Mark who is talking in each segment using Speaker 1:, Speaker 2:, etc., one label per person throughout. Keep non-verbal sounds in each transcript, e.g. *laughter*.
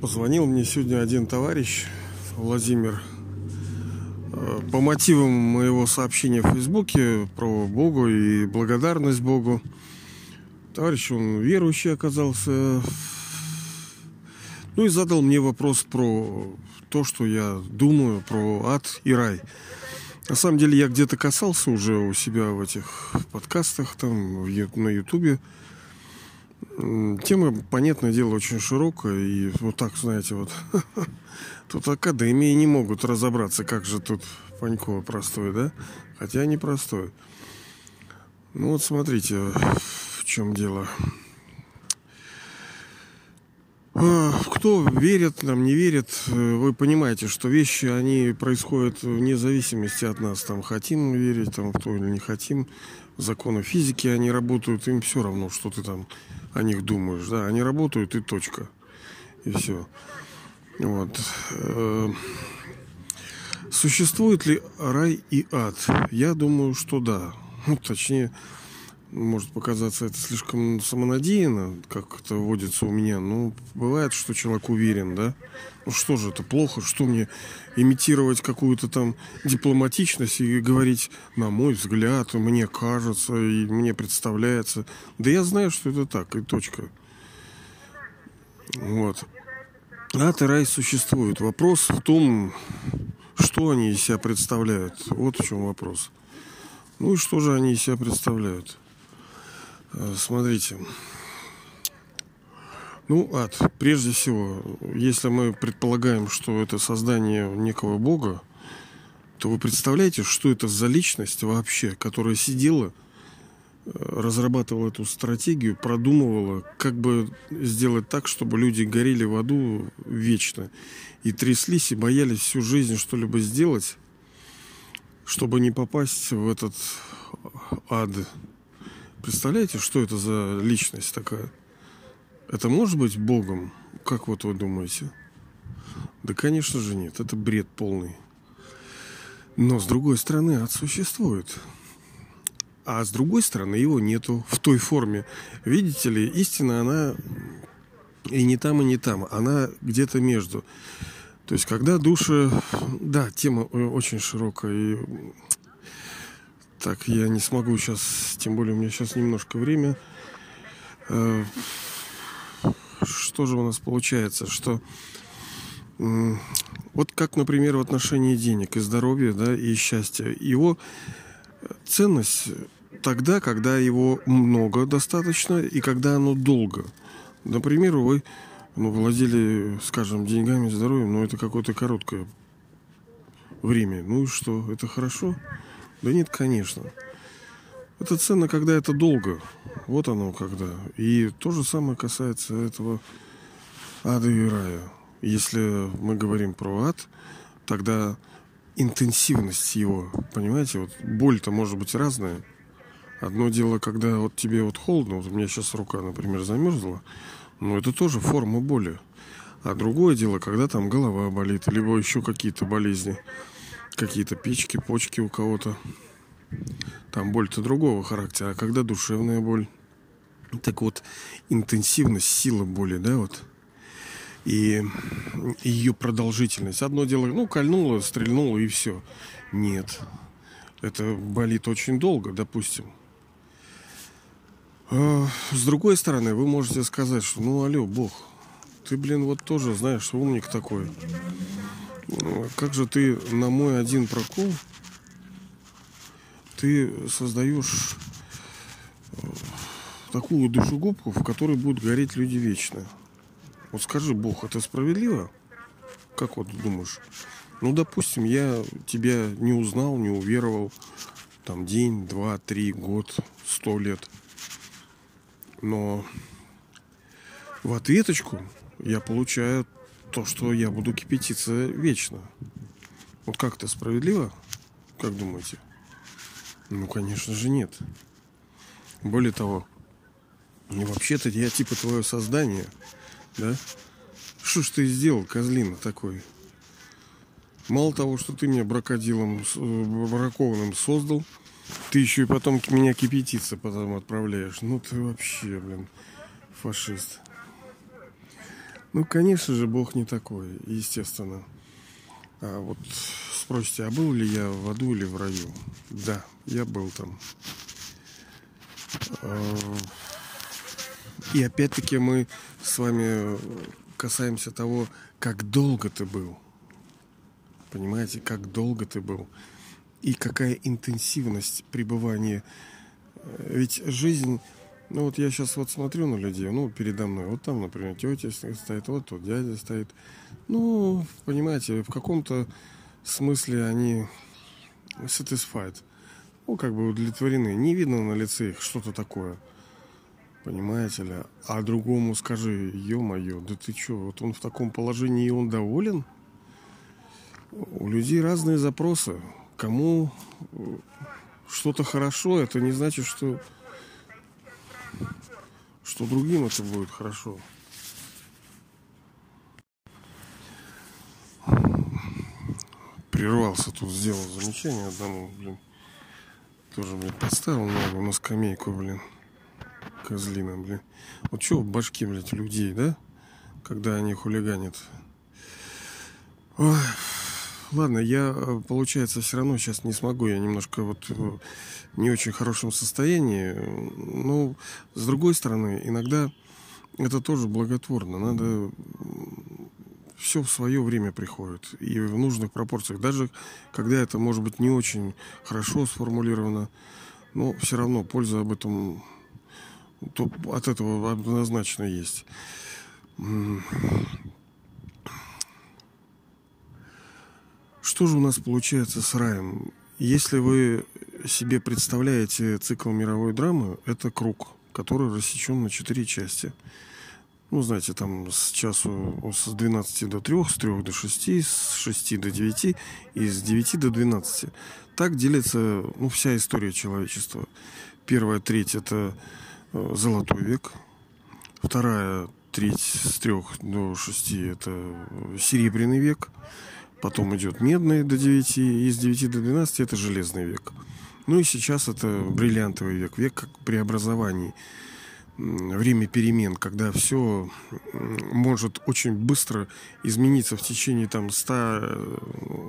Speaker 1: Позвонил мне сегодня один товарищ, Владимир, э, по мотивам моего сообщения в Фейсбуке про Богу и благодарность Богу. Товарищ, он верующий оказался. Ну и задал мне вопрос про то, что я думаю про ад и рай. На самом деле я где-то касался уже у себя в этих подкастах, там на Ютубе. Тема, понятное дело, очень широкая. И вот так, знаете, вот *laughs* тут академии не могут разобраться, как же тут Панькова простой, да? Хотя не простой. Ну вот смотрите, в чем дело. А, кто верит, нам не верит, вы понимаете, что вещи, они происходят вне зависимости от нас. Там хотим верить, там то или не хотим. Законы физики, они работают, им все равно, что ты там о них думаешь. Да, они работают и точка. И все. Вот. Э, существует ли рай и ад? Я думаю, что да. Ну, точнее, может показаться это слишком самонадеянно, как это водится у меня. Но бывает, что человек уверен, да? Ну что же это плохо? Что мне имитировать какую-то там дипломатичность и говорить, на мой взгляд, мне кажется, и мне представляется. Да я знаю, что это так, и точка. Вот. Ад и рай существуют. Вопрос в том, что они из себя представляют. Вот в чем вопрос. Ну и что же они из себя представляют? Э, смотрите. Ну, ад. Прежде всего, если мы предполагаем, что это создание некого бога, то вы представляете, что это за личность вообще, которая сидела, э, разрабатывала эту стратегию, продумывала, как бы сделать так, чтобы люди горели в аду вечно и тряслись и боялись всю жизнь что-либо сделать, чтобы не попасть в этот ад. Представляете, что это за личность такая? Это может быть Богом? Как вот вы думаете? Да, конечно же, нет. Это бред полный. Но, с другой стороны, ад существует. А с другой стороны, его нету в той форме. Видите ли, истина, она и не там, и не там. Она где-то между. То есть, когда души... Да, тема очень широкая. И так, я не смогу сейчас, тем более у меня сейчас немножко время. Э, что же у нас получается? Что вот как, например, в отношении денег и здоровья, да, и счастья. Его ценность тогда, когда его много достаточно и когда оно долго. Например, вы ну, владели, скажем, деньгами, здоровьем, но это какое-то короткое время. Ну и что, это хорошо? Да нет, конечно. Это ценно, когда это долго. Вот оно когда. И то же самое касается этого ада и рая. Если мы говорим про ад, тогда интенсивность его, понимаете, вот боль-то может быть разная. Одно дело, когда вот тебе вот холодно, вот у меня сейчас рука, например, замерзла, но это тоже форма боли. А другое дело, когда там голова болит, либо еще какие-то болезни, какие-то печки, почки у кого-то. Там боль-то другого характера. А когда душевная боль? Так вот, интенсивность, сила боли, да, вот. И ее продолжительность. Одно дело, ну, кольнуло, стрельнуло и все. Нет. Это болит очень долго, допустим. А с другой стороны, вы можете сказать, что ну алло, Бог, ты, блин, вот тоже, знаешь, умник такой. Как же ты на мой один прокол ты создаешь э, такую душегубку, в которой будут гореть люди вечно. Вот скажи, Бог, это справедливо? Как вот думаешь? Ну, допустим, я тебя не узнал, не уверовал. Там день, два, три, год, сто лет. Но в ответочку я получаю то, что я буду кипятиться вечно. Вот как это справедливо? Как думаете? Ну, конечно же, нет. Более того, ну, вообще-то я типа твое создание, да? Что ж ты сделал, козлина такой? Мало того, что ты меня бракодилом, бракованным создал, Ты еще и потом меня кипятиться потом отправляешь. Ну ты вообще, блин, фашист. Ну, конечно же, Бог не такой, естественно. А вот спросите, а был ли я в аду или в раю? Да, я был там. А, и опять-таки мы с вами касаемся того, как долго ты был. Понимаете, как долго ты был. И какая интенсивность пребывания. Ведь жизнь ну вот я сейчас вот смотрю на людей, ну, передо мной, вот там, например, тетя стоит, вот тут дядя стоит. Ну, понимаете, в каком-то смысле они satisfied. Ну, как бы удовлетворены. Не видно на лице их что-то такое. Понимаете ли? А другому скажи, ё-моё, да ты чё, вот он в таком положении, и он доволен? У людей разные запросы. Кому что-то хорошо, это не значит, что что другим это будет хорошо. Прервался тут, сделал замечание одному, блин. Тоже, блин, поставил ногу на скамейку, блин. Козлина, блин. Вот что в башке, блядь, людей, да? Когда они хулиганят. Ой. Ладно, я, э, получается, все равно сейчас не смогу. Я немножко вот э, не очень хорошем состоянии. Но, с другой стороны, иногда это тоже благотворно. Надо все в свое время приходит и в нужных пропорциях. Даже когда это может быть не очень хорошо сформулировано, но все равно польза об этом то от этого однозначно есть. Что же у нас получается с раем? Если вы себе представляете цикл мировой драмы, это круг, который рассечен на четыре части. Ну, знаете, там с часу с 12 до 3, с 3 до 6, с 6 до 9 и с 9 до 12. Так делится ну, вся история человечества. Первая треть – это э, золотой век. Вторая треть с 3 до 6 – это серебряный век. Потом идет медный до 9, и с 9 до 12 это железный век. Ну и сейчас это бриллиантовый век, век как преобразований, время перемен, когда все может очень быстро измениться в течение там 100,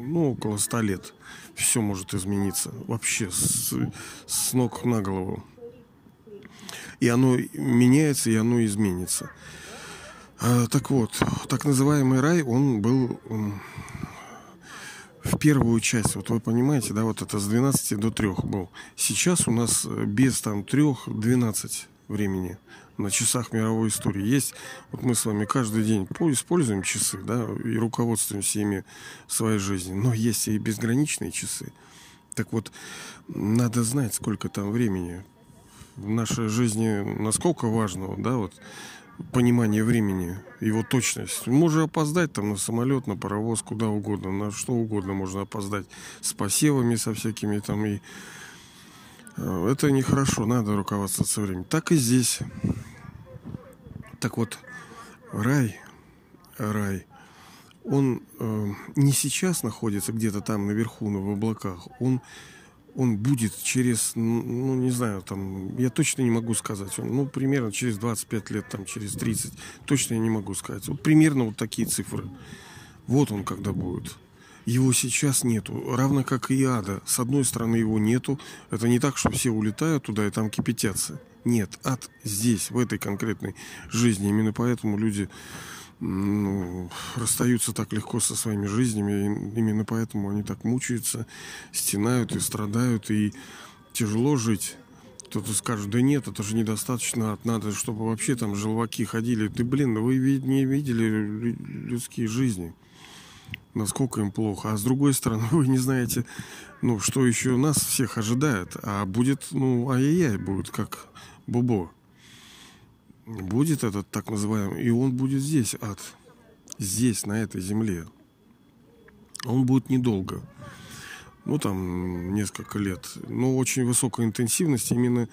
Speaker 1: ну около 100 лет. Все может измениться вообще с, с ног на голову. И оно меняется, и оно изменится. А, так вот, так называемый рай, он был в первую часть, вот вы понимаете, да, вот это с 12 до 3 был. Сейчас у нас э, без там 3-12 времени на часах мировой истории. Есть, вот мы с вами каждый день используем часы, да, и руководствуемся ими в своей жизни, но есть и безграничные часы. Так вот, надо знать, сколько там времени. В нашей жизни насколько важно, да, вот понимание времени, его точность. Можно опоздать там на самолет, на паровоз, куда угодно, на что угодно можно опоздать. С посевами, со всякими там и... Э, это нехорошо, надо руководствоваться временем. Так и здесь. Так вот, рай, рай, он э, не сейчас находится где-то там наверху, в облаках, он он будет через, ну, не знаю, там, я точно не могу сказать, он, ну, примерно через 25 лет, там, через 30, точно я не могу сказать. Вот примерно вот такие цифры. Вот он когда будет. Его сейчас нету, равно как и ада. С одной стороны его нету, это не так, что все улетают туда и там кипятятся. Нет, ад здесь, в этой конкретной жизни. Именно поэтому люди ну, расстаются так легко со своими жизнями. И именно поэтому они так мучаются, стенают и страдают. И тяжело жить. Кто-то скажет, да нет, это же недостаточно, надо, чтобы вообще там желваки ходили. Ты, блин, вы не видели людские жизни, насколько им плохо. А с другой стороны, *laughs* вы не знаете, ну, что еще нас всех ожидает. А будет, ну, ай-яй-яй, будет как бубо будет этот так называемый, и он будет здесь, ад. Здесь, на этой земле. Он будет недолго. Ну, там, несколько лет. Но очень высокая интенсивность именно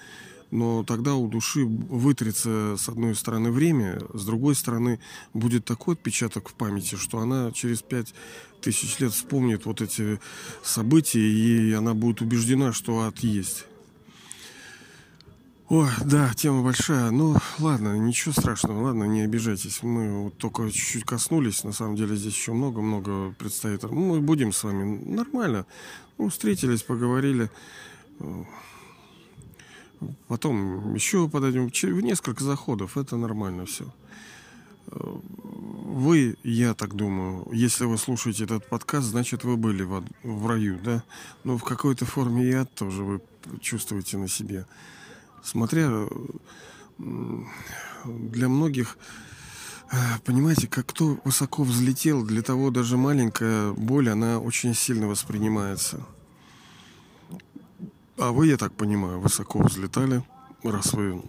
Speaker 1: но тогда у души вытрется с одной стороны время, с другой стороны будет такой отпечаток в памяти, что она через пять тысяч лет вспомнит вот эти события, и она будет убеждена, что ад есть. Ой, да, тема большая. Ну, ладно, ничего страшного, ладно, не обижайтесь. Мы вот только чуть-чуть коснулись. На самом деле здесь еще много-много предстоит. Мы будем с вами нормально. Ну, встретились, поговорили. Потом еще подойдем. В несколько заходов. Это нормально все. Вы, я так думаю, если вы слушаете этот подкаст, значит, вы были в, в раю, да? Но в какой-то форме ад тоже вы чувствуете на себе смотря для многих, э, понимаете, как кто высоко взлетел, для того даже маленькая боль, она очень сильно воспринимается. А вы, я так понимаю, высоко взлетали, раз вы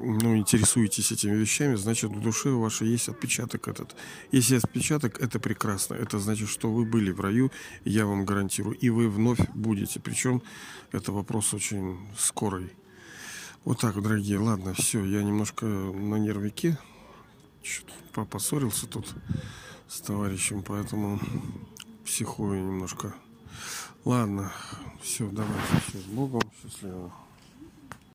Speaker 1: ну, интересуетесь этими вещами, значит, в душе у вашей есть отпечаток этот. Если отпечаток, это прекрасно. Это значит, что вы были в раю, я вам гарантирую, и вы вновь будете. Причем это вопрос очень скорый. Вот так, дорогие. Ладно, все, я немножко на нервике. Что-то поссорился тут с товарищем, поэтому психую немножко. Ладно, все, давайте, все, с Богом, счастливо.